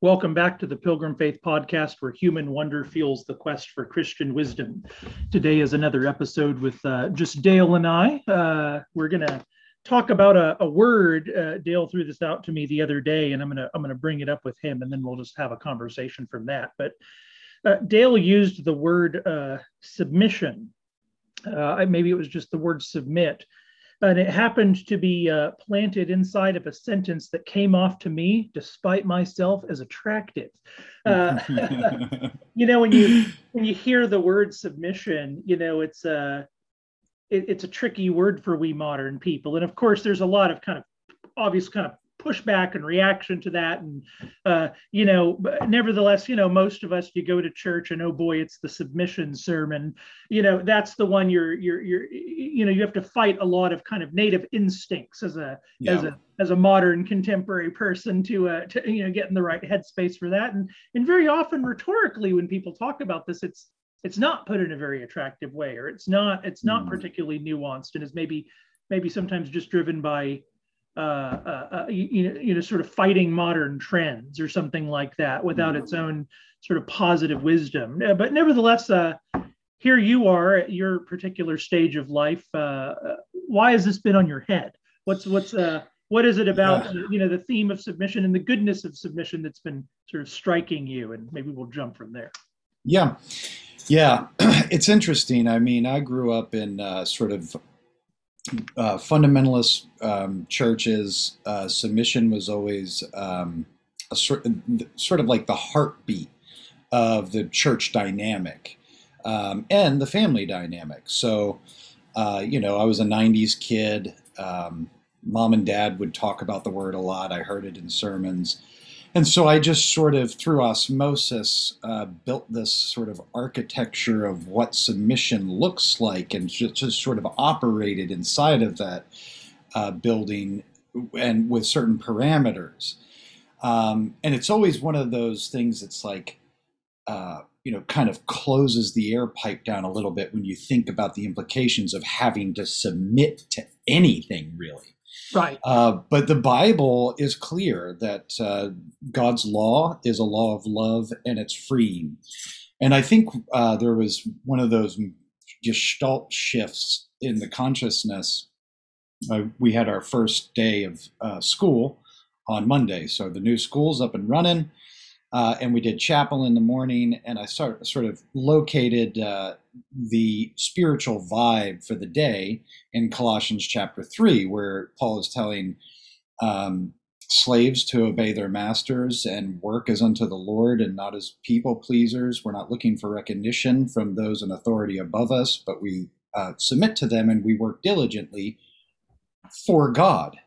Welcome back to the Pilgrim Faith Podcast, where human wonder fuels the quest for Christian wisdom. Today is another episode with uh, just Dale and I. Uh, we're going to talk about a, a word. Uh, Dale threw this out to me the other day, and I'm going to I'm going to bring it up with him, and then we'll just have a conversation from that. But uh, Dale used the word uh, submission. Uh, maybe it was just the word submit and it happened to be uh, planted inside of a sentence that came off to me, despite myself, as attractive. Uh, you know, when you when you hear the word submission, you know it's a it, it's a tricky word for we modern people, and of course, there's a lot of kind of obvious kind of pushback and reaction to that and uh, you know nevertheless you know most of us you go to church and oh boy it's the submission sermon you know that's the one you're you're you're you know you have to fight a lot of kind of native instincts as a yeah. as a as a modern contemporary person to uh to you know get in the right headspace for that and and very often rhetorically when people talk about this it's it's not put in a very attractive way or it's not it's not mm. particularly nuanced and is maybe maybe sometimes just driven by uh, uh, uh, you, know, you know, sort of fighting modern trends or something like that without its own sort of positive wisdom. But nevertheless, uh, here you are at your particular stage of life. Uh, uh, why has this been on your head? What's what's what is it about you know the theme of submission and the goodness of submission that's been sort of striking you? And maybe we'll jump from there. Yeah, yeah, it's interesting. I mean, I grew up in sort of uh, fundamentalist um, churches, uh, submission was always um, a sort, sort of like the heartbeat of the church dynamic um, and the family dynamic. So, uh, you know, I was a 90s kid. Um, mom and dad would talk about the word a lot. I heard it in sermons. And so I just sort of, through osmosis, uh, built this sort of architecture of what submission looks like and just, just sort of operated inside of that uh, building and with certain parameters. Um, and it's always one of those things that's like, uh, you know, kind of closes the air pipe down a little bit when you think about the implications of having to submit to anything, really. Right. Uh, but the Bible is clear that uh, God's law is a law of love and it's freeing. And I think uh, there was one of those gestalt shifts in the consciousness. Uh, we had our first day of uh, school on Monday. So the new school's up and running. Uh, and we did chapel in the morning, and I sort sort of located uh, the spiritual vibe for the day in Colossians chapter three, where Paul is telling um, slaves to obey their masters and work as unto the Lord and not as people pleasers. We're not looking for recognition from those in authority above us, but we uh, submit to them and we work diligently for God.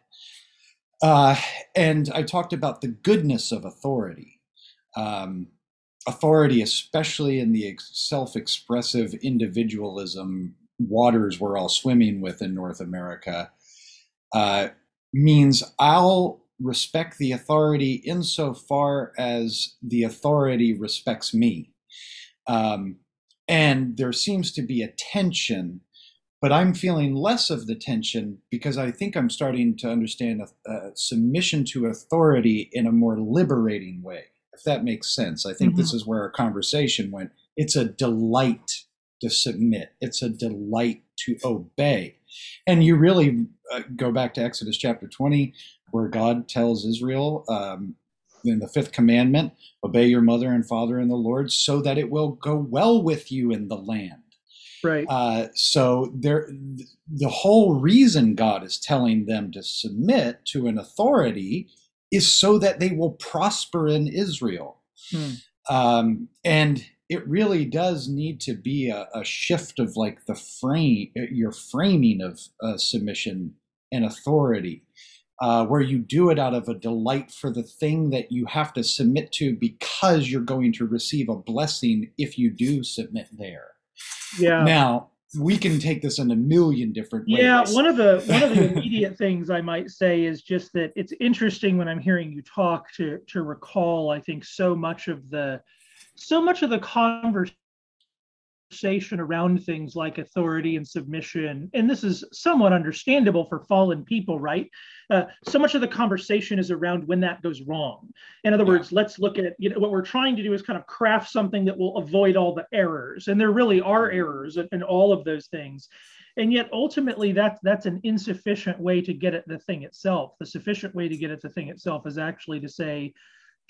Uh, and I talked about the goodness of authority um, authority, especially in the self expressive individualism waters we're all swimming with in North America, uh, means I'll respect the authority insofar as the authority respects me. Um, and there seems to be a tension, but I'm feeling less of the tension because I think I'm starting to understand a, a submission to authority in a more liberating way if that makes sense. I think mm-hmm. this is where our conversation went. It's a delight to submit, it's a delight to obey. And you really uh, go back to Exodus chapter 20, where God tells Israel um, in the fifth commandment obey your mother and father in the Lord so that it will go well with you in the land. Right. Uh, so there, the whole reason God is telling them to submit to an authority is so that they will prosper in Israel. Hmm. Um, and it really does need to be a, a, shift of like the frame, your framing of uh, submission and authority, uh, where you do it out of a delight for the thing that you have to submit to because you're going to receive a blessing if you do submit there. Yeah. Now, we can take this in a million different ways. Yeah, one of the one of the immediate things I might say is just that it's interesting when I'm hearing you talk to to recall I think so much of the so much of the conversation conversation around things like authority and submission, and this is somewhat understandable for fallen people, right? Uh, so much of the conversation is around when that goes wrong. In other yeah. words, let's look at you know what we're trying to do is kind of craft something that will avoid all the errors, and there really are mm-hmm. errors in, in all of those things. And yet, ultimately, that's that's an insufficient way to get at the thing itself. The sufficient way to get at the thing itself is actually to say,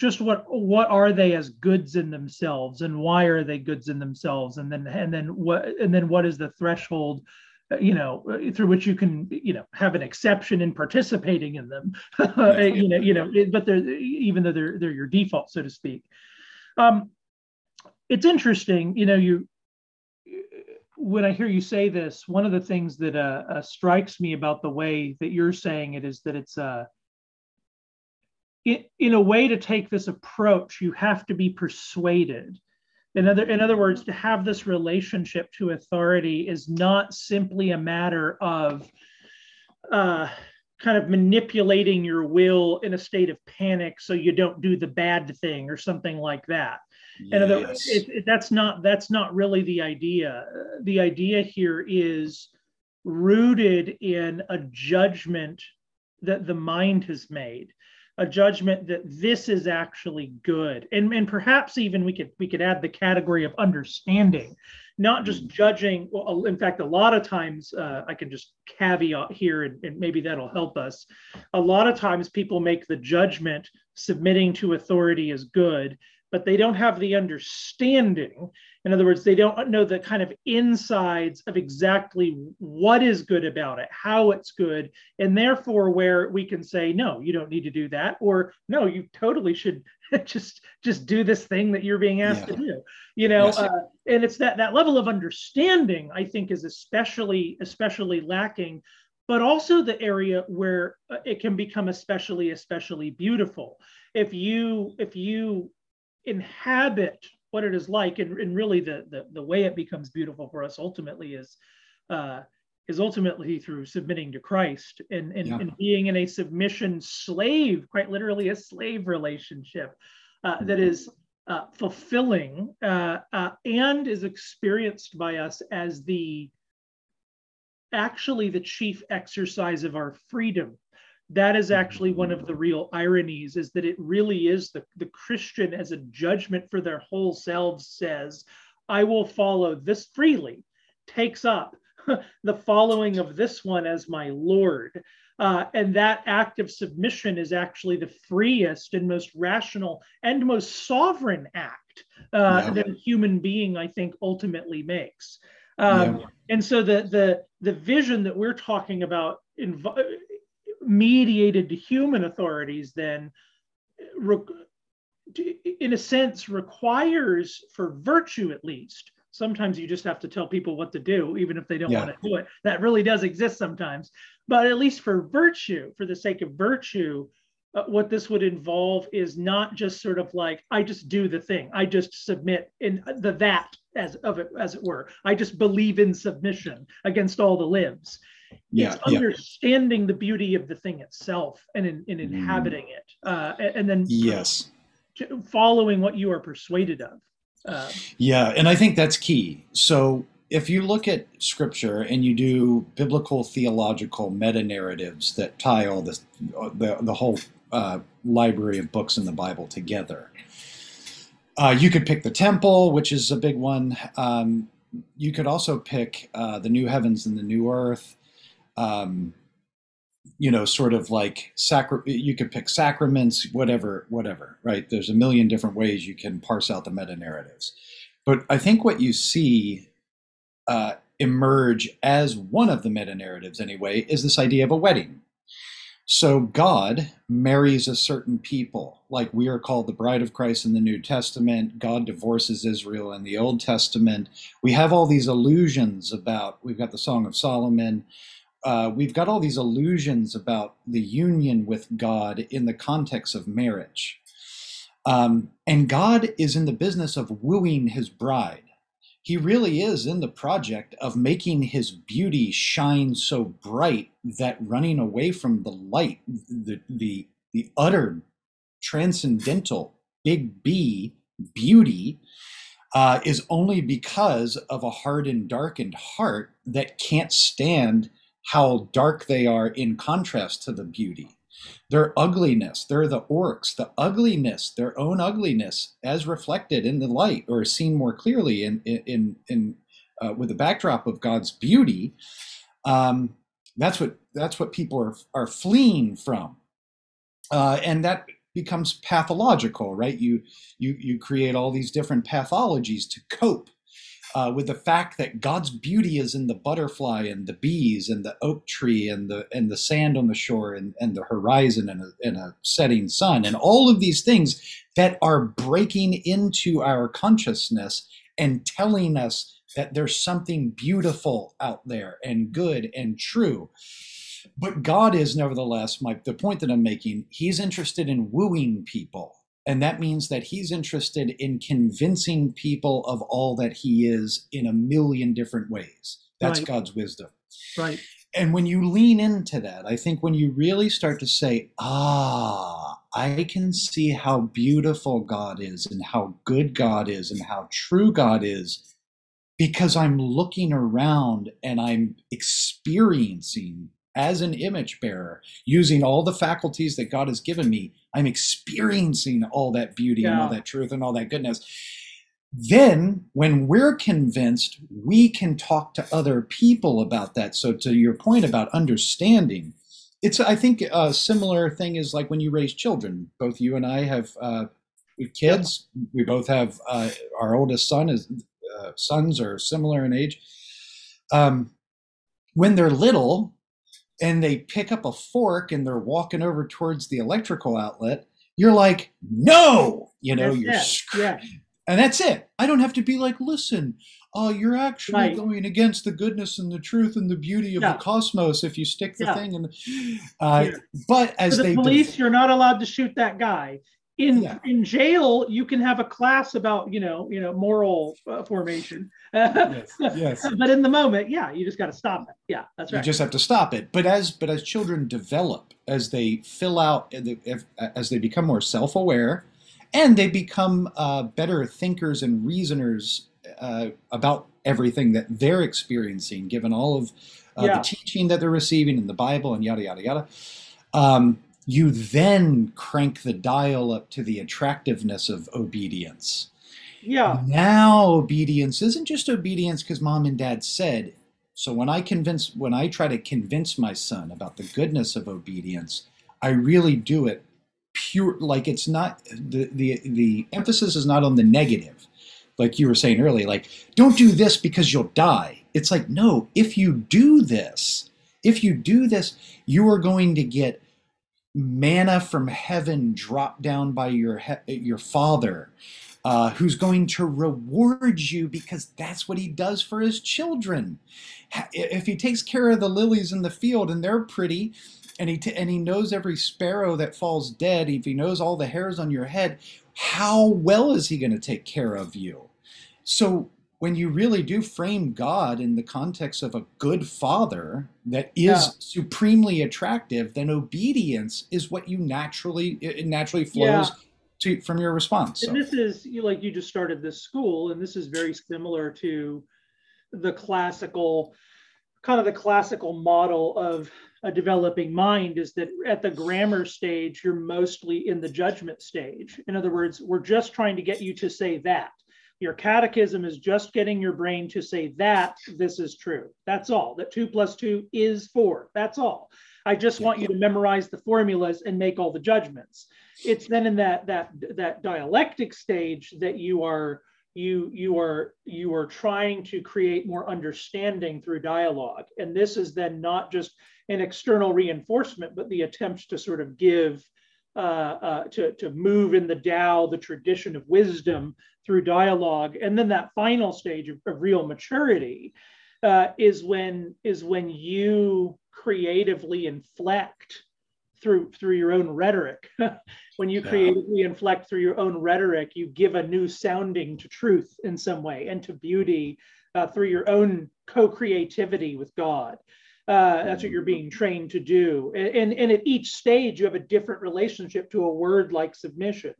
just what what are they as goods in themselves and why are they goods in themselves? And then and then what and then what is the threshold uh, you know uh, through which you can you know have an exception in participating in them? You know you know but they're even though they're they're your default so to speak. Um it's interesting you know you when i hear you say this one of the things that uh, uh strikes me about the way that you're saying it is that it's uh in, in a way to take this approach, you have to be persuaded. In other, in other words, to have this relationship to authority is not simply a matter of uh, kind of manipulating your will in a state of panic so you don't do the bad thing or something like that. Yes. In other it, it, that's not that's not really the idea. The idea here is rooted in a judgment that the mind has made a judgment that this is actually good. And, and perhaps even we could we could add the category of understanding not just mm. judging. Well in fact a lot of times uh, i can just caveat here and, and maybe that'll help us. A lot of times people make the judgment submitting to authority is good but they don't have the understanding. In other words, they don't know the kind of insides of exactly what is good about it, how it's good, and therefore where we can say, no, you don't need to do that, or no, you totally should just just do this thing that you're being asked yeah. to do. You know, yes. uh, and it's that that level of understanding I think is especially especially lacking but also the area where uh, it can become especially especially beautiful if you if you inhabit what it is like and, and really the, the, the way it becomes beautiful for us ultimately is uh, is ultimately through submitting to christ and, and, yeah. and, being in a submission slave quite literally a slave relationship uh, that mm-hmm. is uh, fulfilling uh, uh, and is experienced by us as the actually the chief exercise of our freedom that is actually one of the real ironies is that it really is the, the christian as a judgment for their whole selves says i will follow this freely takes up the following of this one as my lord uh, and that act of submission is actually the freest and most rational and most sovereign act uh, yeah. that a human being i think ultimately makes um, yeah. and so the the the vision that we're talking about inv- mediated to human authorities then in a sense requires for virtue at least. Sometimes you just have to tell people what to do even if they don't yeah. want to do it. That really does exist sometimes. But at least for virtue for the sake of virtue uh, what this would involve is not just sort of like i just do the thing i just submit in the that as of it as it were. I just believe in submission against all the libs yeah, it's understanding yeah. the beauty of the thing itself and in, in mm. inhabiting mm. it uh, and then yes following what you are persuaded of uh, yeah and i think that's key so if you look at scripture and you do biblical theological meta narratives that tie all this the, the whole uh, library of books in the bible together uh, you could pick the temple which is a big one um, you could also pick uh, the new heavens and the new earth um, you know, sort of like sacra- you could pick sacraments, whatever, whatever, right? There's a million different ways you can parse out the meta narratives. But I think what you see uh, emerge as one of the meta narratives, anyway, is this idea of a wedding. So God marries a certain people, like we are called the bride of Christ in the New Testament. God divorces Israel in the Old Testament. We have all these illusions about, we've got the Song of Solomon uh, we've got all these illusions about the union with God in the context of marriage. Um, and God is in the business of wooing his bride. He really is in the project of making his beauty shine so bright that running away from the light, the, the, the utter transcendental big B beauty, uh, is only because of a hardened, darkened heart that can't stand how dark they are in contrast to the beauty. Their ugliness, they're the orcs, the ugliness, their own ugliness, as reflected in the light or seen more clearly in in in, uh, with the backdrop of God's beauty. Um, that's what that's what people are are fleeing from, uh, and that becomes pathological, right? You you you create all these different pathologies to cope uh, with the fact that God's beauty is in the butterfly and the bees and the oak tree and the and the sand on the shore and, and the horizon and a, and a setting sun and all of these things that are breaking into our consciousness and telling us that there's something beautiful out there and good and true. But God is nevertheless, my the point that I'm making, he's interested in wooing people. And that means that he's interested in convincing people of all that he is in a million different ways. That's right. God's wisdom. Right. And when you lean into that, I think when you really start to say, ah, I can see how beautiful God is and how good God is and how true God is because I'm looking around and I'm experiencing as an image bearer, using all the faculties that God has given me, I'm experiencing all that beauty yeah. and all that truth and all that goodness. Then, when we're convinced, we can talk to other people about that. So, to your point about understanding, it's I think a similar thing is like when you raise children. Both you and I have uh, kids. Yeah. We both have uh, our oldest son is uh, sons are similar in age. Um, when they're little and they pick up a fork and they're walking over towards the electrical outlet, you're like, no, you know, that's you're yeah. And that's it. I don't have to be like, listen, oh, you're actually right. going against the goodness and the truth and the beauty of yeah. the cosmos if you stick the yeah. thing in. Uh, yeah. But as the they police, you're not allowed to shoot that guy in yeah. in jail you can have a class about you know you know moral uh, formation yes. yes. but in the moment yeah you just got to stop it yeah that's right you just have to stop it but as but as children develop as they fill out as they become more self-aware and they become uh, better thinkers and reasoners uh, about everything that they're experiencing given all of uh, yeah. the teaching that they're receiving in the bible and yada yada yada um, you then crank the dial up to the attractiveness of obedience. Yeah. Now obedience isn't just obedience because mom and dad said. So when I convince when I try to convince my son about the goodness of obedience, I really do it pure like it's not the the the emphasis is not on the negative. Like you were saying earlier, like don't do this because you'll die. It's like no, if you do this, if you do this, you are going to get manna from heaven dropped down by your he- your father uh, who's going to reward you because that's what he does for his children. If he takes care of the lilies in the field and they're pretty and he t- and he knows every sparrow that falls dead if he knows all the hairs on your head how well is he going to take care of you? So when you really do frame God in the context of a good father that is yeah. supremely attractive, then obedience is what you naturally it naturally flows yeah. to from your response. And this is like you just started this school, and this is very similar to the classical kind of the classical model of a developing mind is that at the grammar stage you're mostly in the judgment stage in other words we're just trying to get you to say that your catechism is just getting your brain to say that this is true. That's all. That two plus two is four. That's all. I just want you to memorize the formulas and make all the judgments. It's then in that that that dialectic stage that you are you you are you are trying to create more understanding through dialogue. And this is then not just an external reinforcement, but the attempt to sort of give uh, uh, to, to move in the Tao, the tradition of wisdom through dialogue. And then that final stage of, of real maturity uh, is when is when you creatively inflect through through your own rhetoric. when you creatively inflect through your own rhetoric, you give a new sounding to truth in some way and to beauty uh, through your own co-creativity with God. Uh, that's what you're being trained to do. And, and, at each stage, you have a different relationship to a word like submission.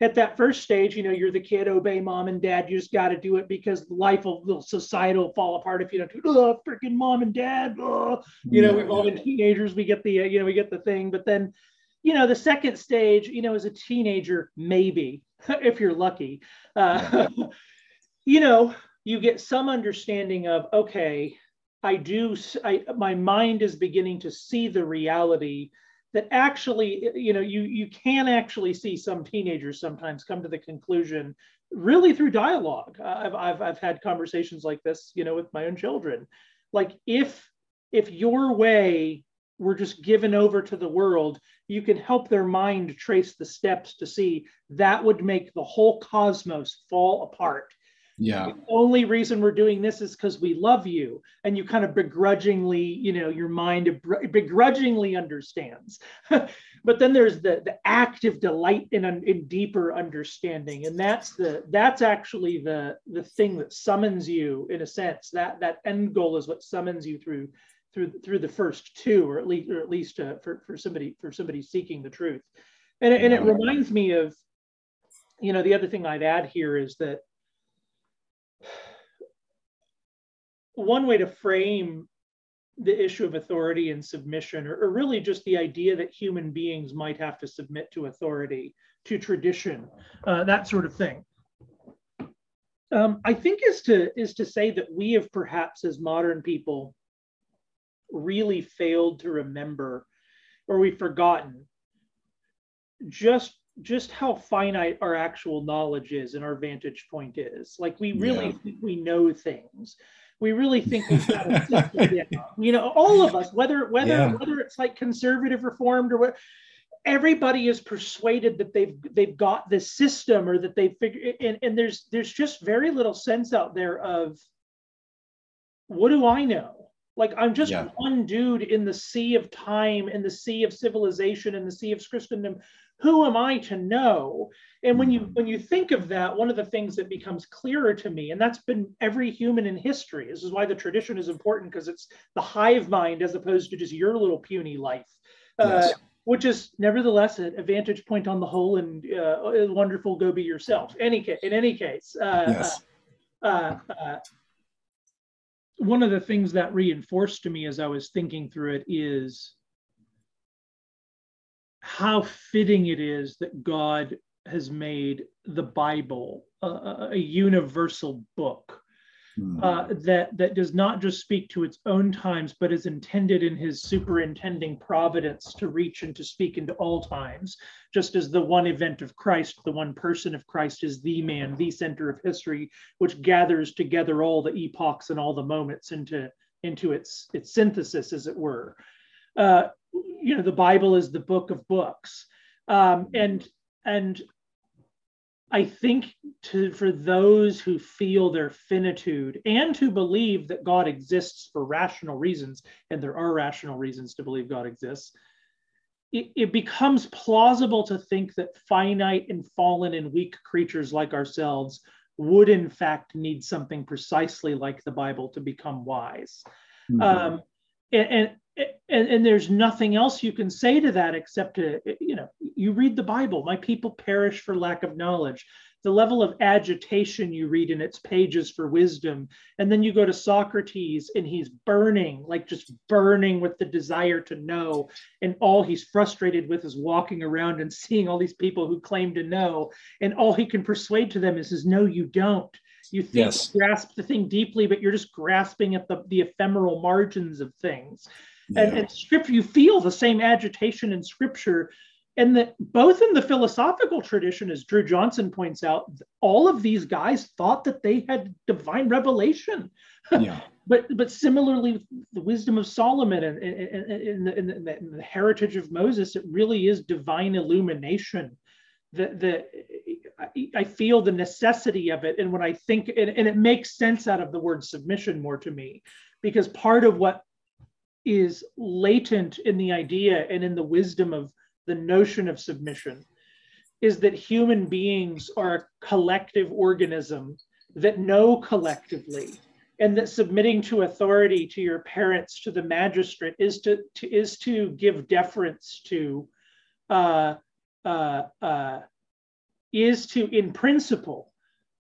at that first stage, you know, you're the kid, obey mom and dad. You just got to do it because life will, the society will fall apart if you don't do. Oh, freaking mom and dad. Oh. You know, yeah, we've all been teenagers. We get the, uh, you know, we get the thing. But then, you know, the second stage, you know, as a teenager, maybe if you're lucky, uh, you know, you get some understanding of okay, I do. I my mind is beginning to see the reality that actually, you know, you you can actually see some teenagers sometimes come to the conclusion, really through dialogue. I've I've I've had conversations like this, you know, with my own children. Like if if your way were just given over to the world, you can help their mind trace the steps to see that would make the whole cosmos fall apart yeah. The only reason we're doing this is because we love you and you kind of begrudgingly you know your mind begrudgingly understands. But then there's the the active delight in, in deeper understanding and that's the that's actually the the thing that summons you in a sense. That that end goal is what summons you through through through the first two or at least or at least uh, for, for somebody for somebody seeking the truth. And, and it reminds me of you know the other thing i'd add here is that one way to frame the issue of authority and submission, or, or, really just the idea that human beings might have to submit to authority, to tradition, uh, that sort of thing. Um, I think is to is to say that we have perhaps as modern people really failed to remember, or we've forgotten just just how finite our actual knowledge is and our vantage point is. Like we really yeah. think we know things. We really think we've got a You know, all of us, whether whether yeah. whether it's like conservative reformed or what everybody is persuaded that they've they've got this system or that they've figured and, and there's there's just very little sense out there of what do I know? Like I'm just yeah. one dude in the sea of time, in the sea of civilization, in the sea of Christendom who am i to know and when you when you think of that one of the things that becomes clearer to me and that's been every human in history this is why the tradition is important because it's the hive mind as opposed to just your little puny life uh, yes. uh, which is nevertheless a, vantage point on the whole and uh, wonderful go be yourself any case in any case uh, yes. Uh, uh, one of the things that reinforced to me as i was thinking through it is how fitting it is that God has made the Bible a, a universal book mm. uh, that that does not just speak to its own times, but is intended in His superintending providence to reach and to speak into all times. Just as the one event of Christ, the one person of Christ, is the man, the center of history, which gathers together all the epochs and all the moments into into its its synthesis, as it were. Uh, you know the bible is the book of books. Um, and and i think to for those who feel their finitude and to believe that god exists for rational reasons and there are rational reasons to believe god exists it, it becomes plausible to think that finite and fallen and weak creatures like ourselves would in fact need something precisely like the bible to become wise. Mm-hmm. um, and, and and, and there's nothing else you can say to that except to you know you read the bible. My people perish for lack of knowledge. The level of agitation you read in its pages for wisdom. And then you go to socrates and he's burning like just burning with the desire to know. And all he's frustrated with is walking around and seeing all these people who claim to know. And all he can persuade to them is, is no you don't. You think yes. grasp the thing deeply but you're just grasping at the, the ephemeral margins of things yeah. and, and scripture you feel the same agitation in scripture and that both in the philosophical tradition as drew johnson points out all of these guys thought that they had divine revelation yeah. but but similarly the wisdom of solomon and in the, the, the, heritage of moses it really is divine illumination the, the I feel the necessity of it and when i think and, and it makes sense out of the word submission more to me because part of what is latent in the idea and in the wisdom of the notion of submission is that human beings are a collective organism that know collectively and that submitting to authority to your parents to the magistrate is to, to is to give deference to uh, uh, uh, is to, in principle,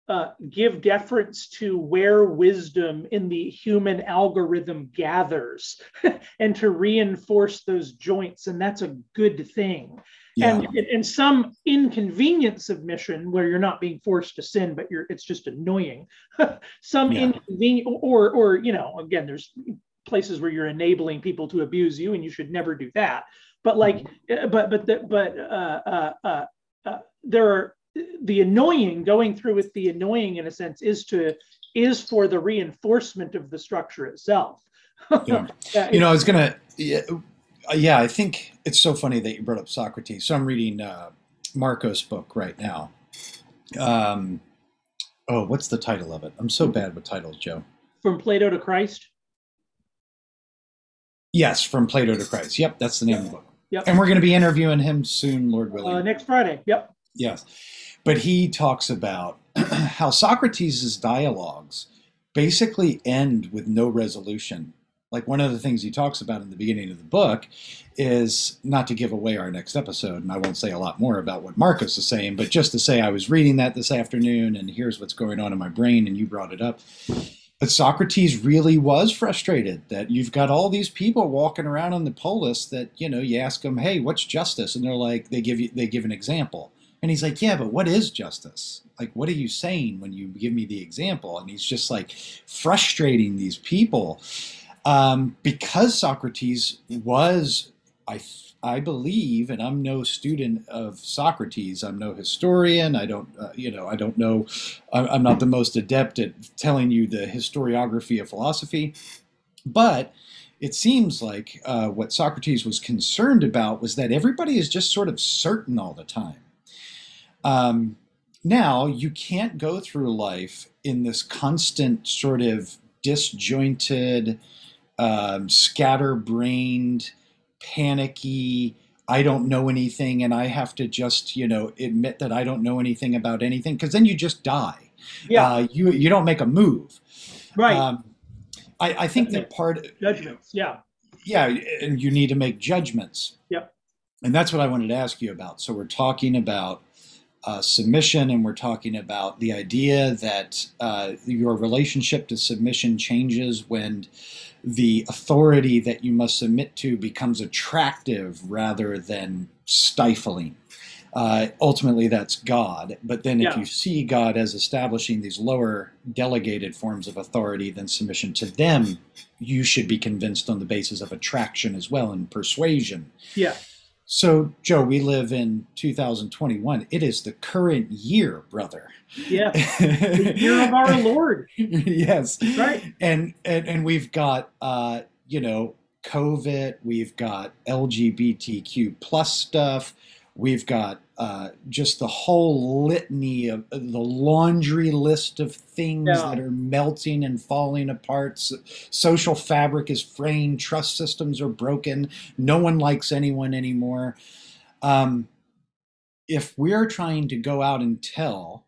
uh, give deference to where wisdom in the human algorithm gathers and to reinforce those joints. And that's a good thing. Yeah. And in some inconvenient submission where you're not being forced to sin, but you're it's just annoying. some yeah. inconvenient or or you know, again, there's places where you're enabling people to abuse you and you should never do that. But like mm-hmm. but but the, but uh, uh, uh, uh there are the annoying going through with the annoying in a sense is to is for the reinforcement of the structure itself yeah. you know i was gonna yeah, yeah, i think it's so funny that you brought up socrates so i'm reading uh, Markos book right now um, oh what's the title of it i'm so bad with titles joe from plato to christ yes from plato to christ yep that's the name yep. of the book Yep. And we're going to be interviewing him soon, Lord willing. Uh, next Friday. Yep. Yes. But he talks about how Socrates' dialogues basically end with no resolution. Like one of the things he talks about in the beginning of the book is not to give away our next episode, and I won't say a lot more about what Markos is saying, but just to say I was reading that this afternoon and here's what's going on in my brain, and you brought it up. But Socrates really was frustrated that you've got all these people walking around on the polis that, you know, you ask them, hey, what's justice? And they're like, they give you, they give an example. And he's like, Yeah, but what is justice? Like, what are you saying when you give me the example? And he's just like frustrating these people um, because Socrates was, I, I believe, and I'm no student of Socrates. I'm no historian. I don't, uh, you know, I don't know. I'm not the most adept at telling you the historiography of philosophy, but it seems like uh, what Socrates was concerned about was that everybody is just sort of certain all the time. Um, now, you can't go through life in this constant sort of disjointed, um, scatterbrained, panicky, I don't know anything and I have to just, you know, admit that I don't know anything about anything because then you just die. Yeah. Uh, you, you don't make a move. Right. Um, I, I think that part judgments. Yeah. Yeah. And you need to make judgments. Yep. And that's what I wanted to ask you about. So we're talking about uh, submission, and we're talking about the idea that uh, your relationship to submission changes when the authority that you must submit to becomes attractive rather than stifling. Uh, ultimately, that's God. But then, if yeah. you see God as establishing these lower delegated forms of authority, then submission to them, you should be convinced on the basis of attraction as well and persuasion. Yeah. So, Joe, we live in 2021. It is the current year, brother. Yeah, the year of our Lord. yes, right. And and and we've got uh, you know COVID. We've got LGBTQ plus stuff. We've got uh, just the whole litany of the laundry list of things yeah. that are melting and falling apart. So, social fabric is fraying. Trust systems are broken. No one likes anyone anymore. Um, if we're trying to go out and tell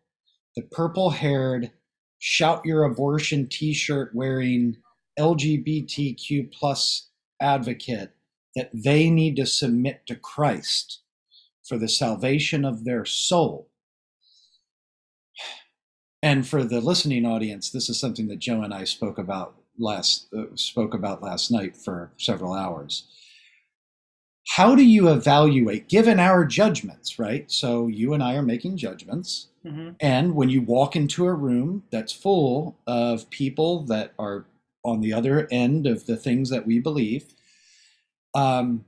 the purple haired, shout your abortion t shirt wearing LGBTQ plus advocate that they need to submit to Christ for the salvation of their soul. And for the listening audience, this is something that Joe and I spoke about last uh, spoke about last night for several hours. How do you evaluate, given our judgments, right? So you and I are making judgments, mm-hmm. and when you walk into a room that's full of people that are on the other end of the things that we believe, um,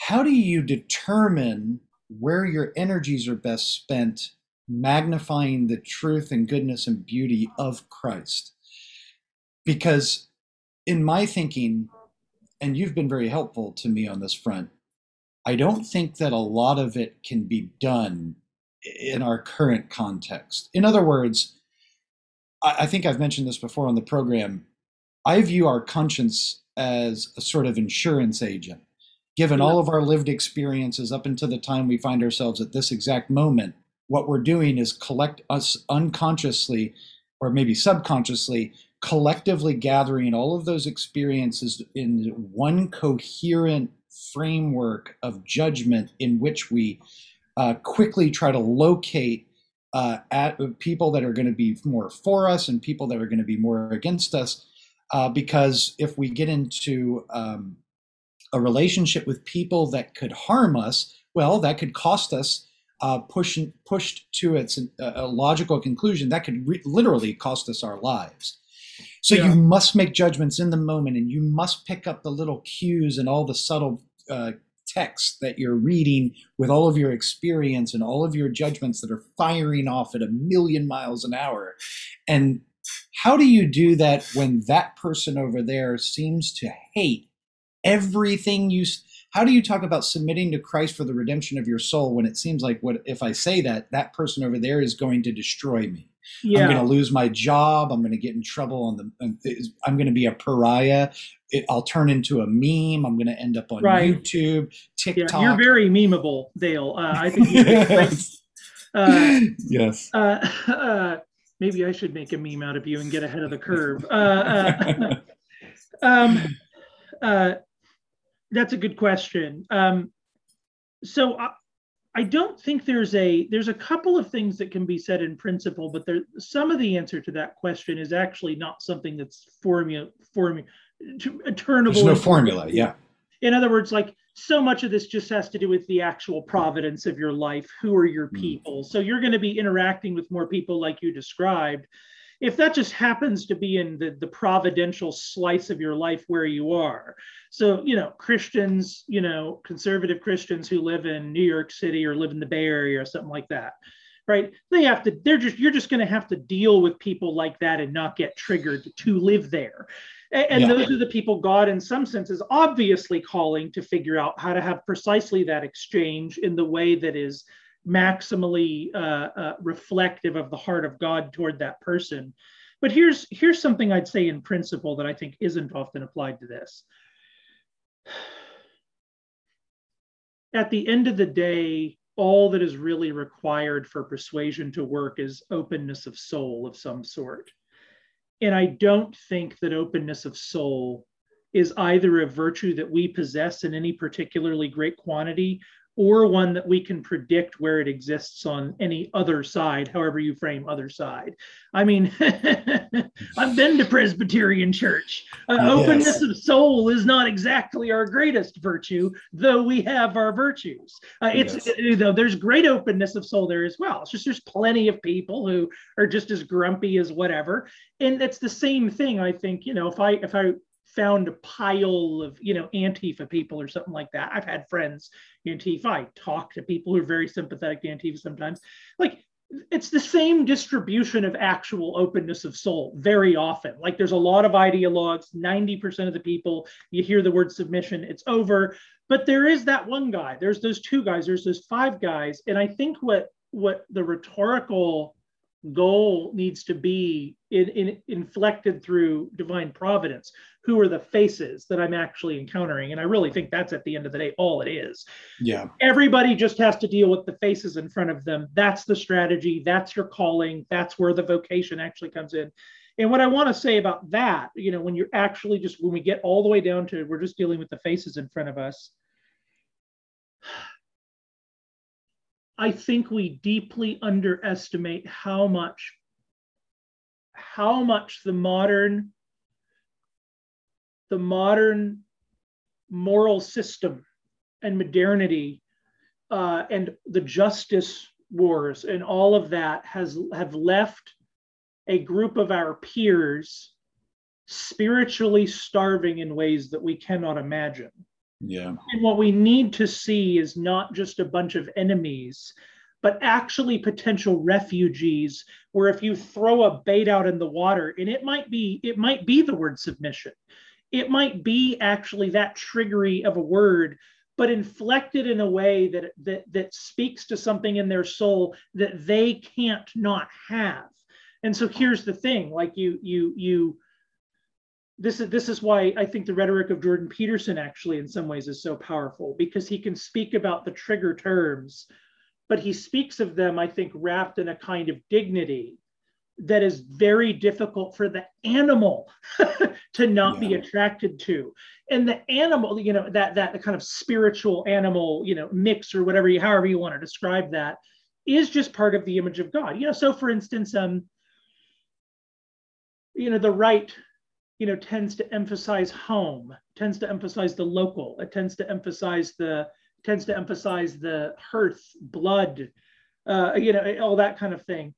how do you determine where your energies are best spent magnifying the truth and goodness and beauty of Christ. Because in my thinking, and you've been very helpful to me on this front, I don't think that a lot of it can be done in our current context. In other words, I think I've mentioned this before on the program. I view our conscience as a sort of insurance agent given all of our lived experiences up until the time we find ourselves at this exact moment, what we're doing is collect us unconsciously or maybe subconsciously collectively gathering all of those experiences in one coherent framework of judgment in which we uh, quickly try to locate uh, at people that are going to be more for us and people that are going to be more against us. Uh, because if we get into um, a relationship with people that could harm us, well, that could cost us uh, push, pushed to its uh, a logical conclusion. That could re- literally cost us our lives. So yeah. you must make judgments in the moment, and you must pick up the little cues and all the subtle uh, text that you're reading with all of your experience and all of your judgments that are firing off at a million miles an hour. And how do you do that when that person over there seems to hate everything you how do you talk about submitting to Christ for the redemption of your soul when it seems like what if I say that that person over there is going to destroy me? Yeah. I'm going to lose my job. I'm going to get in trouble on the. I'm going to be a pariah. It, I'll turn into a meme. I'm going to end up on right. YouTube, TikTok. Yeah, you're very memeable, Dale. Uh, I think. yes. Uh, yes. Uh, uh, maybe I should make a meme out of you and get ahead of the curve. Uh, uh, um, that's a good question. Um, so I don't think there's a there's a couple of things that can be said in principle, but there some of the answer to that question is actually not something that's formula formula turnable. There's no formula, yeah. In other words, like so much of this just has to do with the actual providence of your life. Who are your hmm. people? Mm. So you're going to be interacting with more people like you described. If that just happens to be in the, the providential slice of your life where you are, so, you know, Christians, you know, conservative Christians who live in New York City or live in the Bay Area or something like that, right? They have to, they're just, you're just going to have to deal with people like that and not get triggered to live there. And, and yeah. those are the people God, in some sense, is obviously calling to figure out how to have precisely that exchange in the way that is maximally uh, uh, reflective of the heart of God toward that person. But here's here's something I'd say in principle that I think isn't often applied to this at the end of the day, all that is really required for persuasion to work is openness of soul of some sort. And I don't think that openness of soul is either a virtue that we possess in any particularly great quantity or one that we can predict where it exists on any other side, however you frame other side. I mean, I've been to Presbyterian church. Uh, yes. Openness of soul is not exactly our greatest virtue, though we have our virtues. Uh, it's yes. you know, there's great openness of soul there as well. It's just there's plenty of people who are just as grumpy as whatever, and it's the same thing. I think you know if I if I found a pile of you know antifa people or something like that. I've had friends antifa i talk to people who are very sympathetic to antifa sometimes. Like it's the same distribution of actual openness of soul very often. Like there's a lot of ideologues 90% of the people you hear the word submission it's over. But there is that one guy there's those two guys there's those five guys. And i think what what the rhetorical goal needs to be in, in, inflected through divine providence. Who are the faces that i'm actually encountering? And i really think that's at the end of the day all it is. Yeah. Everybody just has to deal with the faces in front of them. That's the strategy. That's your calling. That's where the vocation actually comes in. And what i want to say about that you know when you're actually just when we get all the way down to we're just dealing with the faces in front of us I think we deeply underestimate how much how much the modern the modern moral system and modernity uh, and the justice wars and all of that has have left a group of our peers spiritually starving in ways that we cannot imagine. Yeah. And what we need to see is not just a bunch of enemies, but actually potential refugees where if you throw a bait out in the water and it might be it might be the word submission. It might be actually that triggery of a word but inflected in a way that, that that speaks to something in their soul that they can't not have. And so here's the thing, like you you you this is this is why I think the rhetoric of Jordan Peterson actually in some ways is so powerful because he can speak about the trigger terms, but he speaks of them, I think, wrapped in a kind of dignity that is very difficult for the animal to not yeah. be attracted to. And the animal, you know, that that kind of spiritual animal, you know, mix or whatever you however you want to describe that, is just part of the image of God. You know, so for instance, um, you know, the right, you know, tends to emphasize home, tends to emphasize the local, it tends to emphasize the tends to emphasize the hearth, blood, uh, you know, all that kind of thing.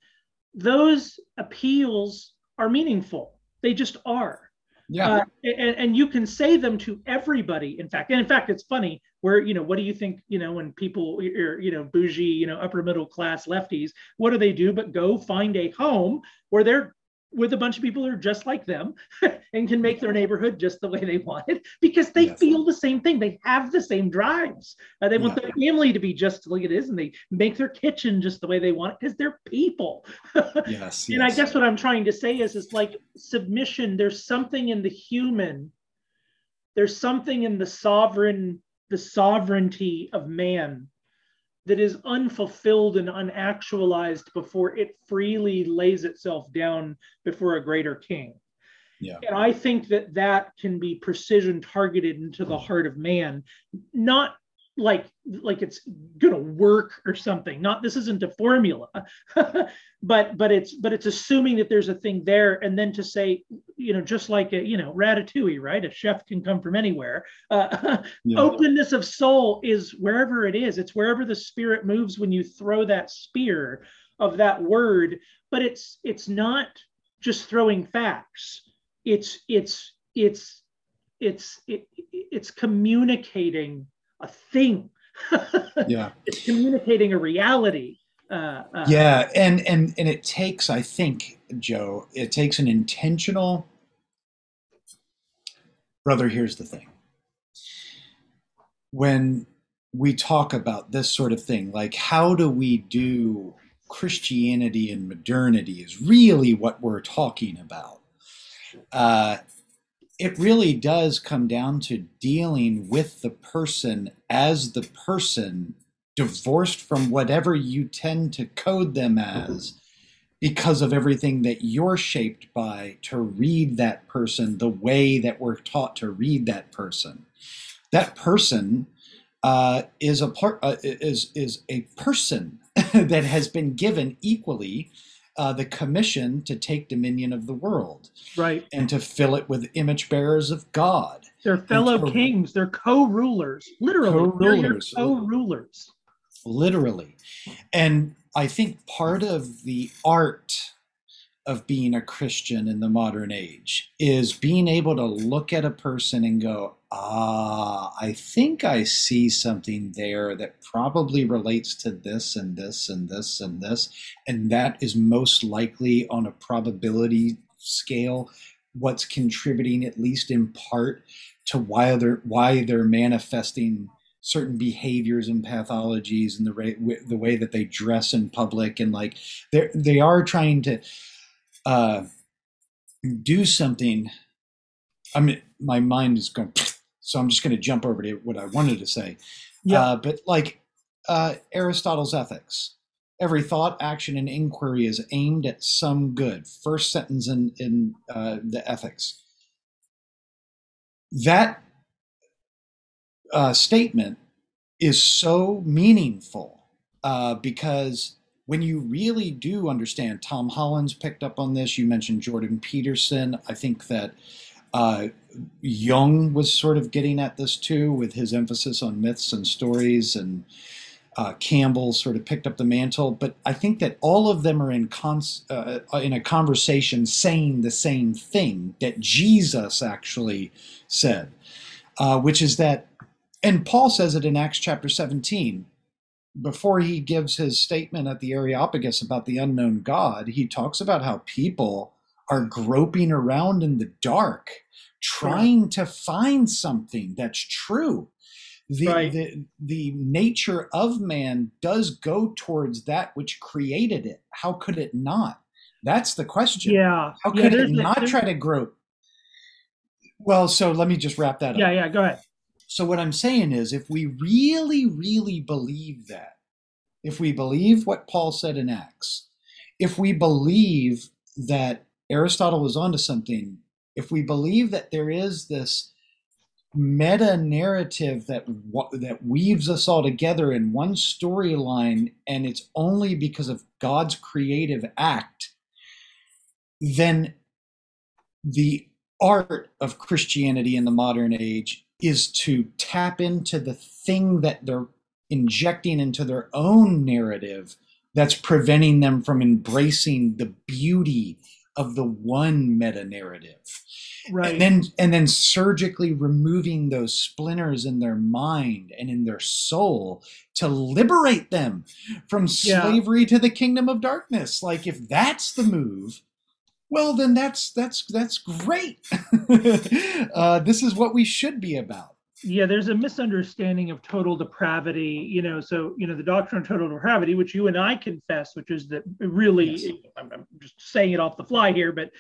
Those appeals are meaningful. They just are. Yeah. Uh, and, and you can say them to everybody, in fact. And in fact, it's funny where, you know, what do you think, you know, when people are, you know, bougie, you know, upper middle class lefties, what do they do but go find a home where they're with a bunch of people who are just like them and can make their neighborhood just the way they want it because they yes. feel the same thing. They have the same drives. Uh, they yeah. want their family to be just like it is, and they make their kitchen just the way they want it because they're people. yes. And yes. I guess what I'm trying to say is, is like submission. There's something in the human. There's something in the sovereign, the sovereignty of man that is unfulfilled and unactualized before it freely lays itself down before a greater king. Yeah. And I think that that can be precision targeted into the heart of man, not like like it's gonna work or something. Not this isn't a formula but but it's but it's assuming that there's a thing there and then to say you know just like a you know ratatouille right? A chef can come from anywhere. Uh, yeah. openness of soul is wherever it is. It's wherever the spirit moves when you throw that spear of that word but it's it's not just throwing facts. It's it's it's it's it, it's communicating a thing. yeah, it's communicating a reality. Uh, uh, yeah, and and and it takes, I think, Joe, it takes an intentional. Brother, here's the thing. When we talk about this sort of thing, like how do we do Christianity and modernity, is really what we're talking about. Uh, it really does come down to dealing with the person as the person divorced from whatever you tend to code them as because of everything that you're shaped by to read that person the way that we're taught to read that person. That person uh, is a part uh, is is a person that has been given equally uh, the commission to take dominion of the world, right, and to fill it with image bearers of God. They're fellow kings. They're co-rulers, literally. Co-rulers. Co-rulers. Literally, and I think part of the art of being a Christian in the modern age is being able to look at a person and go, ah, I think I see something there that probably relates to this and this and this and this. And that is most likely on a probability scale what's contributing, at least in part, to why they're, why they're manifesting certain behaviors and pathologies and the way, the way that they dress in public. And like they they are trying to uh, do something. I mean, my mind is going, so I'm just going to jump over to what I wanted to say. Yeah. Uh, but like uh, Aristotle's ethics, every thought, action, and inquiry is aimed at some good. First sentence in in uh, the ethics. That uh, statement is so meaningful uh, because when you really do understand, Tom Holland's picked up on this. You mentioned Jordan Peterson. I think that uh, Jung was sort of getting at this too with his emphasis on myths and stories, and uh, Campbell sort of picked up the mantle. But I think that all of them are in cons- uh, in a conversation saying the same thing that Jesus actually said, uh, which is that, and Paul says it in Acts chapter 17 before he gives his statement at the Areopagus about the unknown God, he talks about how people are groping around in the dark, trying to find something that's true. The, right. the, the nature of man does go towards that which created it. How could it not? That's the question. Yeah. How could yeah, it not try to grope? Well, so let me just wrap that up. Yeah, yeah, go ahead. So, what I'm saying is, if we really, really believe that, if we believe what Paul said in Acts, if we believe that Aristotle was onto something, if we believe that there is this meta narrative that that weaves us all together in one storyline and it's only because of God's creative act then the art of Christianity in the modern age is to tap into the thing that they're injecting into their own narrative that's preventing them from embracing the beauty of the one meta narrative right. and then and then surgically removing those splinters in their mind and in their soul to liberate them from slavery yeah. to the kingdom of darkness. Like if that's the move well then that's that's that's great. Uh, this is what we should be about yeah there's a misunderstanding of total depravity you know so you know the doctrine of total depravity which you and i confess which is that really yes. I'm, I'm, just saying it off the fly here but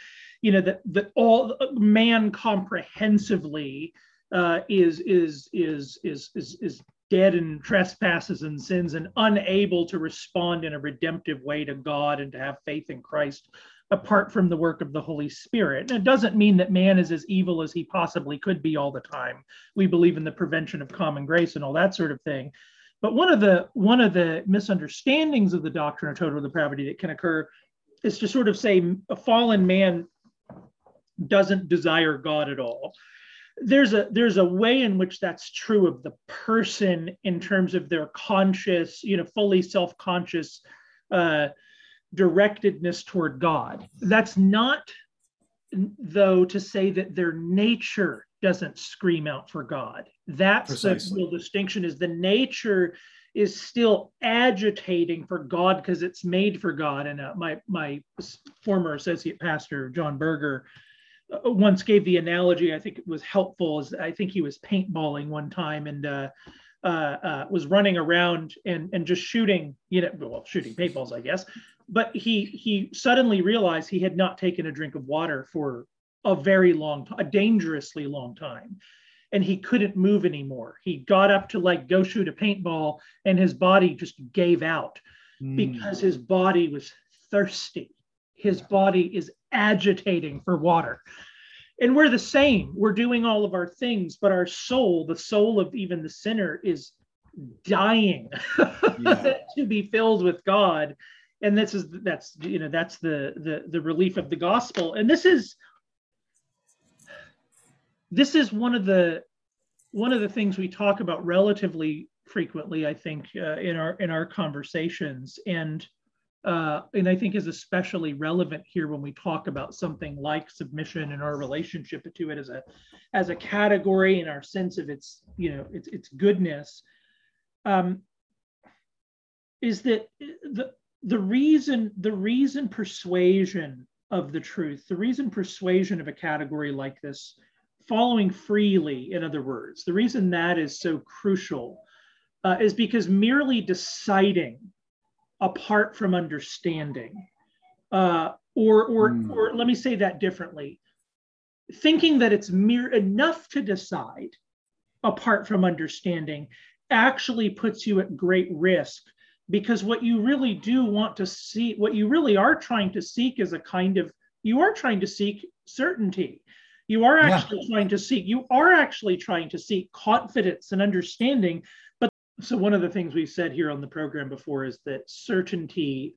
you know that that all man comprehensively uh, is, is is is is is dead in trespasses and sins and unable to respond in a redemptive way to God and to have faith in Christ apart from the work of the Holy Spirit. And it doesn't mean that man is as evil as he possibly could be all the time. We believe in the prevention of common grace and all that sort of thing. But one of the one of the misunderstandings of the doctrine of total depravity that can occur is to sort of say a fallen man doesn't desire God at all. There's a there's a way in which that's true of the person in terms of their conscious, you know, fully self-conscious uh, directedness toward God. That's not, though, to say that their nature doesn't scream out for God. That's Precisely. the real distinction. Is the nature is still agitating for God because it's made for God. And uh, my my former associate pastor John Berger uh, once gave the analogy. I think it was helpful. Is I think he was paintballing one time and. Uh, uh, uh, was running around and and just shooting, you know, well, shooting paintballs, I guess, but he he suddenly realized he had not taken a drink of water for a very long time, a dangerously long time. And he couldn't move anymore. He got up to like go shoot a paintball, and his body just gave out mm. because his body was thirsty. His body is agitating for water. And we're the same. We're doing all of our things, but our soul, the soul of even the sinner, is dying yeah. to be filled with God and this is that's you know that's the the the relief of the gospel. And this is this is one of the one of the things we talk about relatively frequently i think uh, in our in our conversations. And uh, and i think is especially relevant here when we talk about something like submission and our relationship to it as a as a category and our sense of its you know its its goodness. Um, is that the the reason the reason persuasion of the truth the reason persuasion of a category like this following freely in other words the reason that is so crucial uh, is because merely deciding apart from understanding uh, or or mm. or let me say that differently thinking that it's mere enough to decide apart from understanding actually puts you at great risk because what you really do want to see, what you really are trying to seek is a kind of, you are trying to seek certainty. You are actually yeah. trying to seek, you are actually trying to seek confidence and understanding. But so one of the things we've said here on the program before is that certainty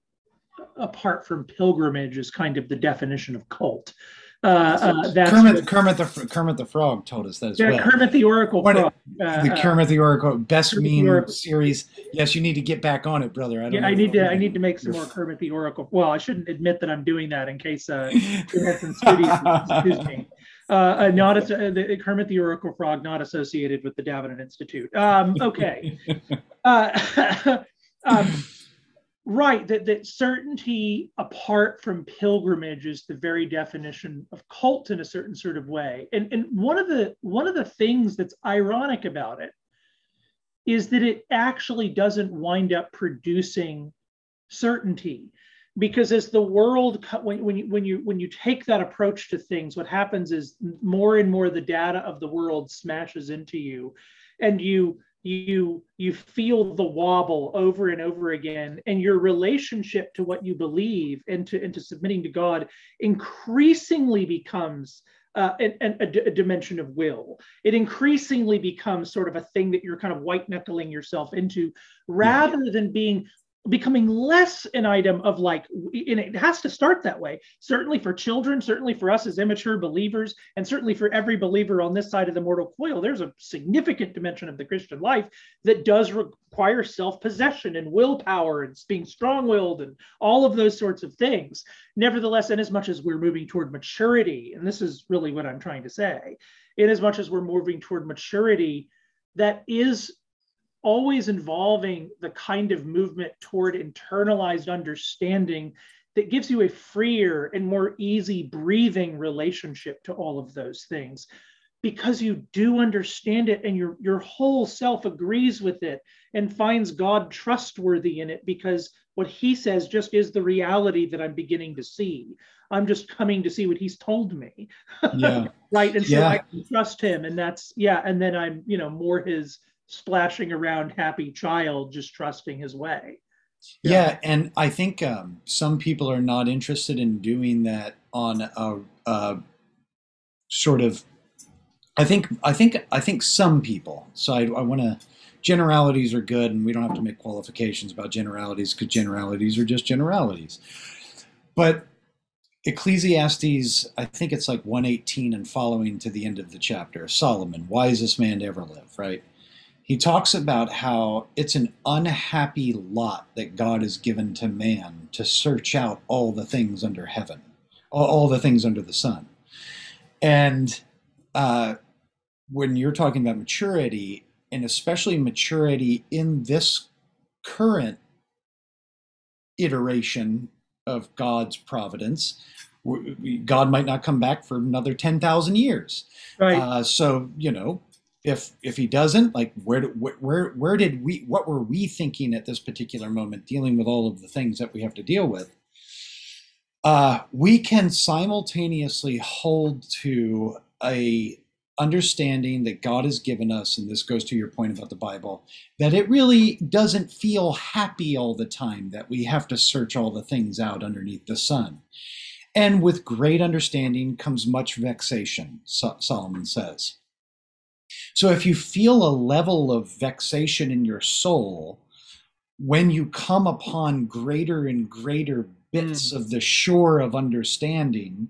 apart from pilgrimage is kind of the definition of cult. Uh, uh, that's Kermit, what, Kermit the Kermit the Frog told us that as yeah, well. Kermit the Oracle Frog. Uh, the Kermit the Oracle best Kermit meme series. Yes, you need to get back on it, brother. I yeah, I need to. I need to make some more Kermit the Oracle. Well, I shouldn't admit that I'm doing that in case uh, excuse me. Uh, uh, not a, the Kermit the Oracle Frog, not associated with the Davenant Institute. Um, okay. uh, um, Right, that, that certainty apart from pilgrimage is the very definition of cult in a certain sort of way. And, and one of the one of the things that's ironic about it is that it actually doesn't wind up producing certainty because as the world when, when you when you when you take that approach to things what happens is more and more the data of the world smashes into you and you you you feel the wobble over and over again and your relationship to what you believe and to, and to submitting to god increasingly becomes uh, and, and a, d- a dimension of will. It increasingly becomes sort of a thing that you're kind of white knuckling yourself into rather yeah. than being becoming less an item of like and it has to start that way. Certainly for children certainly for us as immature believers and certainly for every believer on this side of the mortal coil there's a significant dimension of the christian life that does require self-possession and willpower and being strong-willed and all of those sorts of things. Nevertheless in as much as we're moving toward maturity and this is really what i'm trying to say in as much as we're moving toward maturity that is always involving the kind of movement toward internalized understanding that gives you a freer and more easy breathing relationship to all of those things because you do understand it and your your whole self agrees with it and finds God trustworthy in it because what he says just is the reality that I'm beginning to see. I'm just coming to see what he's told me. Yeah. right. And so yeah. I can trust him. And that's yeah. And then I'm, you know, more his splashing around happy child just trusting his way yeah, yeah and i think um, some people are not interested in doing that on a, a, sort of i think i think i think some people so i, I want to generalities are good and we don't have to make qualifications about generalities because generalities are just generalities but Ecclesiastes, I think it's like 118 and following to the end of the chapter. Solomon, wisest man to ever live, right? He talks about how it's an unhappy lot that God has given to man to search out all the things under heaven, all, the things under the sun. And uh, when you're talking about maturity, and especially maturity in this current iteration of God's providence, God might not come back for another 10,000 years. Right. Uh, so, you know, if if he doesn't like where where where did we what were we thinking at this particular moment dealing with all of the things that we have to deal with uh, we can simultaneously hold to a understanding that God has given us, and this goes to your point about the Bible, that it really doesn't feel happy all the time, that we have to search all the things out underneath the sun. And with great understanding comes much vexation, Solomon says. So if you feel a level of vexation in your soul, when you come upon greater and greater bits mm. of the shore of understanding,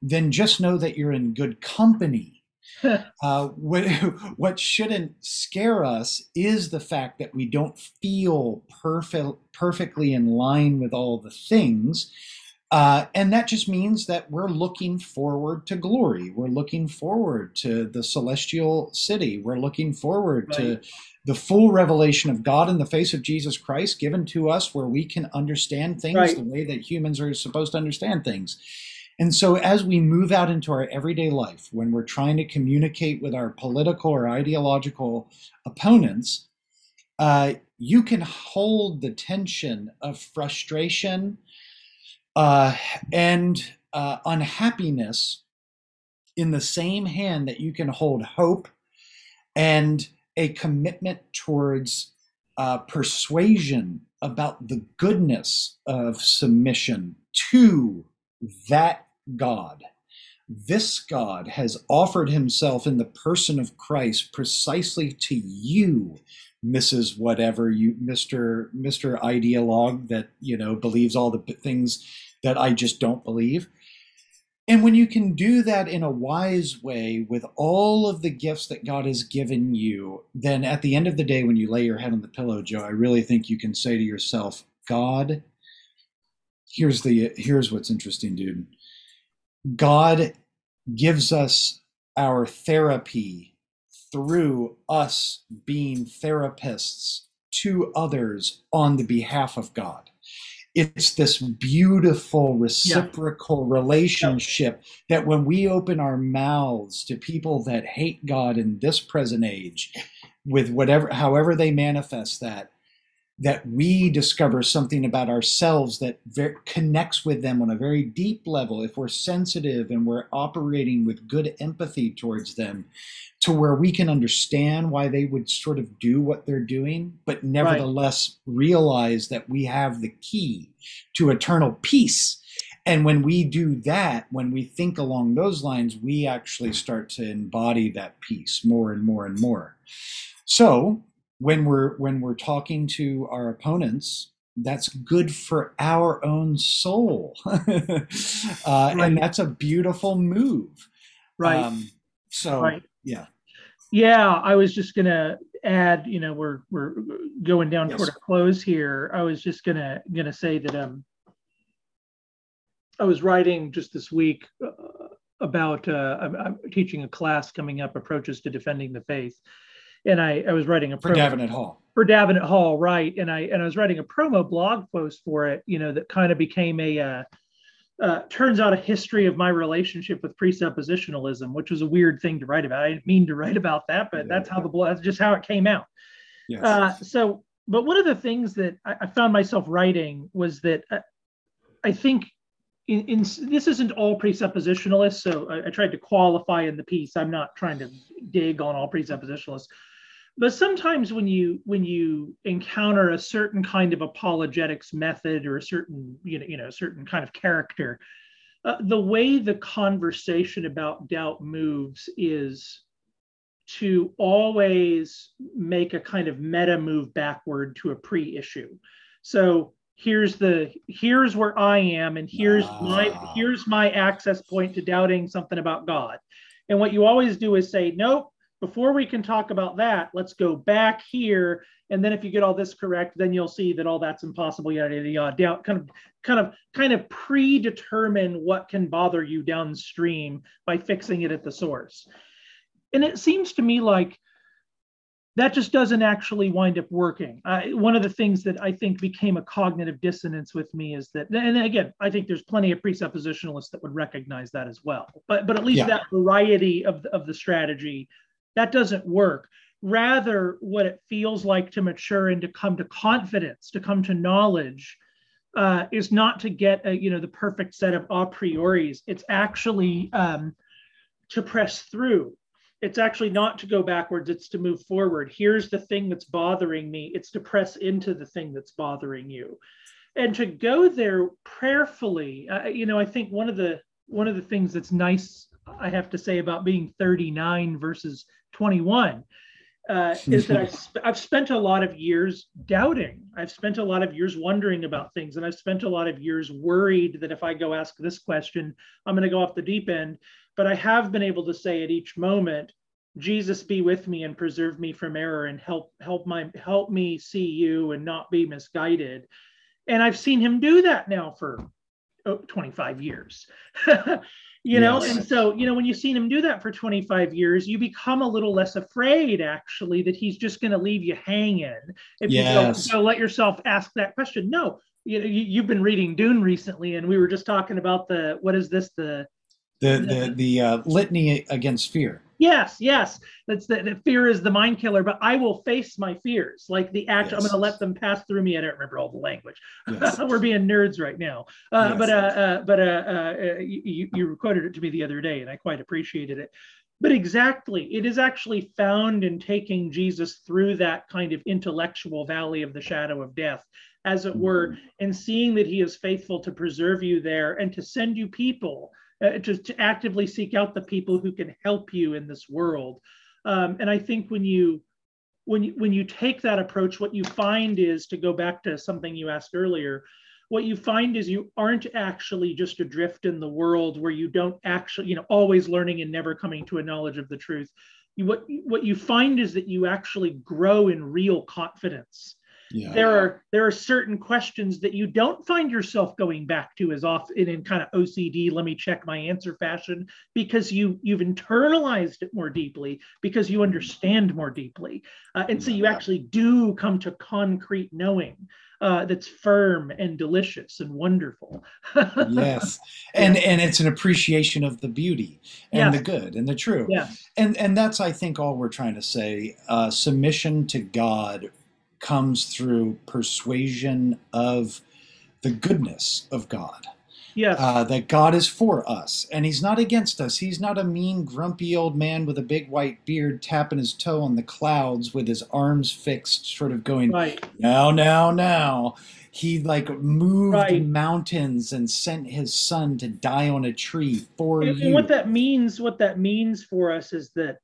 then just know that you're in good company. uh, what, what shouldn't scare us is the fact that we don't feel perfect, perfectly in line with all the things uh, and that just means that we're looking forward to glory. We're looking forward to the celestial city. We're looking forward right. to the full revelation of God in the face of Jesus Christ given to us, where we can understand things right. the way that humans are supposed to understand things. And so, as we move out into our everyday life, when we're trying to communicate with our political or ideological opponents, uh, you can hold the tension of frustration uh, and uh, unhappiness in the same hand that you can hold hope and a commitment towards uh, persuasion about the goodness of submission to that God. This God has offered himself in the person of Christ precisely to you Mrs. Whatever you, Mister Mister Ideologue that you know believes all the things that I just don't believe. And when you can do that in a wise way with all of the gifts that God has given you, then at the end of the day, when you lay your head on the pillow, Joe, I really think you can say to yourself, God, here's the here's what's interesting, dude. God gives us our therapy through us being therapists to others on the behalf of God. It's this beautiful reciprocal yeah. relationship yeah. that when we open our mouths to people that hate God in this present age, with whatever, however they manifest that, that we discover something about ourselves that ver- connects with them on a very deep level if we're sensitive and we're operating with good empathy towards them to where we can understand why they would sort of do what they're doing but nevertheless right. realize that we have the key to eternal peace And when we do that, when we think along those lines, we actually start to embody that peace more and more and more. So when we're when we're talking to our opponents, that's good for our own soul, uh, right. and that's a beautiful move. Right. Um, so right. yeah. Yeah, I was just gonna add. You know, we're we're going down yes. toward a close here. I was just gonna gonna say that um, I was writing just this week uh, about uh, I'm, I'm, teaching a class coming up, approaches to defending the faith, and I, I was writing a for Davenant Hall for Davenant Hall, right? And I and I was writing a promo blog post for it, you know, that kind of became a uh, uh, turns out a history of my relationship with presuppositionalism, which was a weird thing to write about. I didn't mean to write about that, but yeah. that's how the that's just how it came out. Yes. Uh, so, but one of the things that I, I found myself writing was that I, uh, I think in, in, this isn't all presuppositionalists. So I, I tried to qualify in the piece. I'm not trying to dig on all presuppositionalists but sometimes when you when you encounter a certain kind of apologetics method or a certain you know you know certain kind of character uh, the way the conversation about doubt moves is to always make a kind of meta move backward to a pre-issue. So here's the here's where i am and here's my here's my access point to doubting something about god. And what you always do is say nope before we can talk about that, let's go back here. And then if you get all this correct, then you'll see that all that's impossible, yada, yada, yada, down, kind of, kind of, kind of predetermine what can bother you downstream by fixing it at the source. And it seems to me like that just doesn't actually wind up working. Uh, one of the things that I think became a cognitive dissonance with me is that, and again, I think there's plenty of presuppositionalists that would recognize that as well. But but at least yeah. that variety of the, of the strategy that doesn't work. Rather, what it feels like to mature and to come to confidence, to come to knowledge, uh, is not to get a, you know the perfect set of a prioris. It's actually um, to press through. It's actually not to go backwards. It's to move forward. Here's the thing that's bothering me. It's to press into the thing that's bothering you, and to go there prayerfully. Uh, you know, I think one of the one of the things that's nice I have to say about being 39 versus 21 uh, is that I've, sp- I've spent a lot of years doubting. I've spent a lot of years wondering about things, and I've spent a lot of years worried that if I go ask this question, I'm going to go off the deep end. But I have been able to say at each moment, Jesus be with me and preserve me from error and help help my help me see you and not be misguided. And I've seen him do that now for oh, 25 years. you know yes. and so you know when you've seen him do that for 25 years you become a little less afraid actually that he's just going to leave you hanging if yes. you go, let yourself ask that question no you know you, you've been reading dune recently and we were just talking about the what is this the the the, the uh, litany against fear Yes, yes. That's the, the, fear is the mind killer, but I will face my fears. Like the act, yes. I'm going to let them pass through me. I don't remember all the language. Yes. We're being nerds right now. Uh, yes. But uh, uh, but uh, uh, uh, you, you quoted it to me the other day, and I quite appreciated it. But exactly, it is actually found in taking Jesus through that kind of intellectual valley of the shadow of death, as it were, mm-hmm. and seeing that He is faithful to preserve you there and to send you people uh, to, to actively seek out the people who can help you in this world. Um, and I think when you when you when you take that approach, what you find is to go back to something you asked earlier. What you find is you aren't actually just adrift in the world where you don't actually, you know, always learning and never coming to a knowledge of the truth. You, what what you find is that you actually grow in real confidence yeah. there are there are certain questions that you don't find yourself going back to as often in kind of OCD. Let me check my answer fashion because you you've internalized it more deeply because you understand more deeply, uh, and so you actually do come to concrete knowing. Uh, that's firm and delicious and wonderful. yes, and and it's an appreciation of the beauty and yes. the good and the true. Yeah, and and that's I think all we're trying to say. Uh, submission to God comes through persuasion of the goodness of God. Yes. Uh, that God is for us and He's not against us. He's not a mean, grumpy old man with a big white beard tapping his toe on the clouds with his arms fixed, sort of going, right. now, now, now. He like moved Right. mountains and sent his son to die on a tree for And, you. and what that means, what that means for us is that,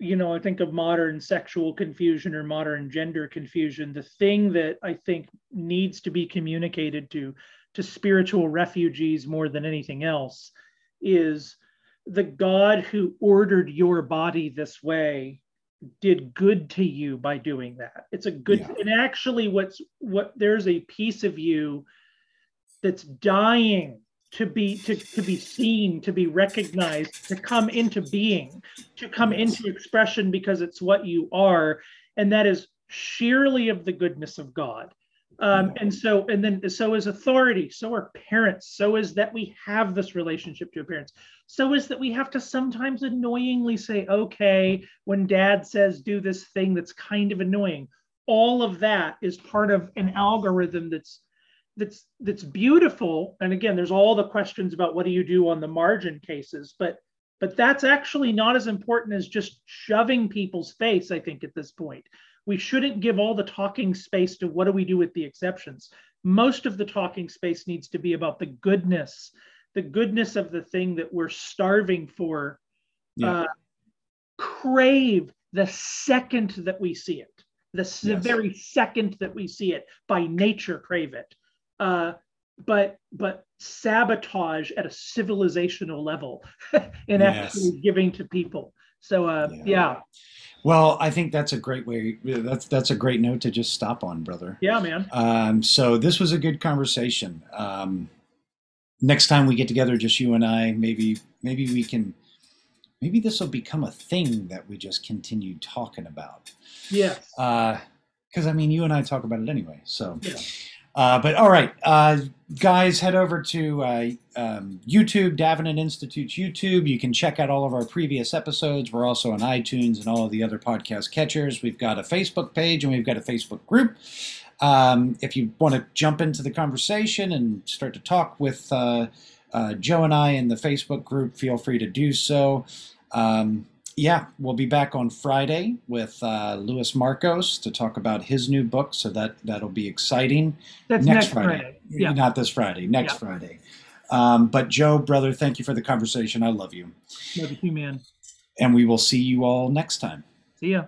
you know, I think of modern sexual confusion or modern gender confusion. The thing that I think needs to be communicated to to spiritual refugees more than anything else is the God who ordered your body this way did good to you by doing that. It's a good Yeah. and actually what's what there's a piece of you that's dying to be to, to be seen to be recognized to come into being to come into expression because it's what you are. And that is sheerly of the goodness of god. Um, and so and then so is authority so are parents so is that we have this relationship to parents so is that we have to sometimes annoyingly say okay when dad says do this thing that's kind of annoying all of that is part of an algorithm that's that's that's beautiful. And again there's all the questions about what do you do on the margin cases but but that's actually not as important as just shoving people's face i think at this point. We shouldn't give all the talking space to what do we do with the exceptions. Most of the talking space needs to be about the goodness the goodness of the thing that we're starving for. Yeah. uh, crave the second that we see it the, Yes. very second that we see it. By nature crave it uh, but but sabotage at a civilizational level in Yes. actually giving to people so uh, Yeah. yeah Well, I think that's a great way. That's that's a great note to just stop on, brother. yeah man Um, so this was a good conversation. Um, next time we get together, just you and I, maybe maybe we can, maybe this will become a thing that we just continue talking about. yes Because I mean, you and I talk about it anyway. So, Yeah. Uh, but all right, uh, guys, head over to uh, um, YouTube, Davenant Institute's YouTube. You can check out all of our previous episodes. We're also on iTunes and all of the other podcast catchers. We've got a Facebook page and we've got a Facebook group. Um, if you want to jump into the conversation and start to talk with uh, uh, Joe and I in the Facebook group, feel free to do so. Um, yeah, we'll be back on Friday with uh, Louis Markos to talk about his new book. So that that'll be exciting. that's next, next, Friday. friday, yeah not this Friday. Next Yeah. Friday. Um, but Joe, brother, thank you for the conversation. I love you, love you man and we will see you all next time. see ya